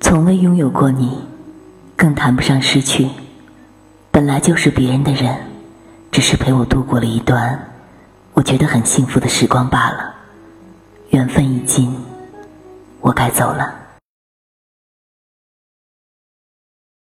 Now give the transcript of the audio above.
从未拥有过你更谈不上失去。本来就是别人的人只是陪我度过了一段我觉得很幸福的时光罢了。缘分已尽我该走了。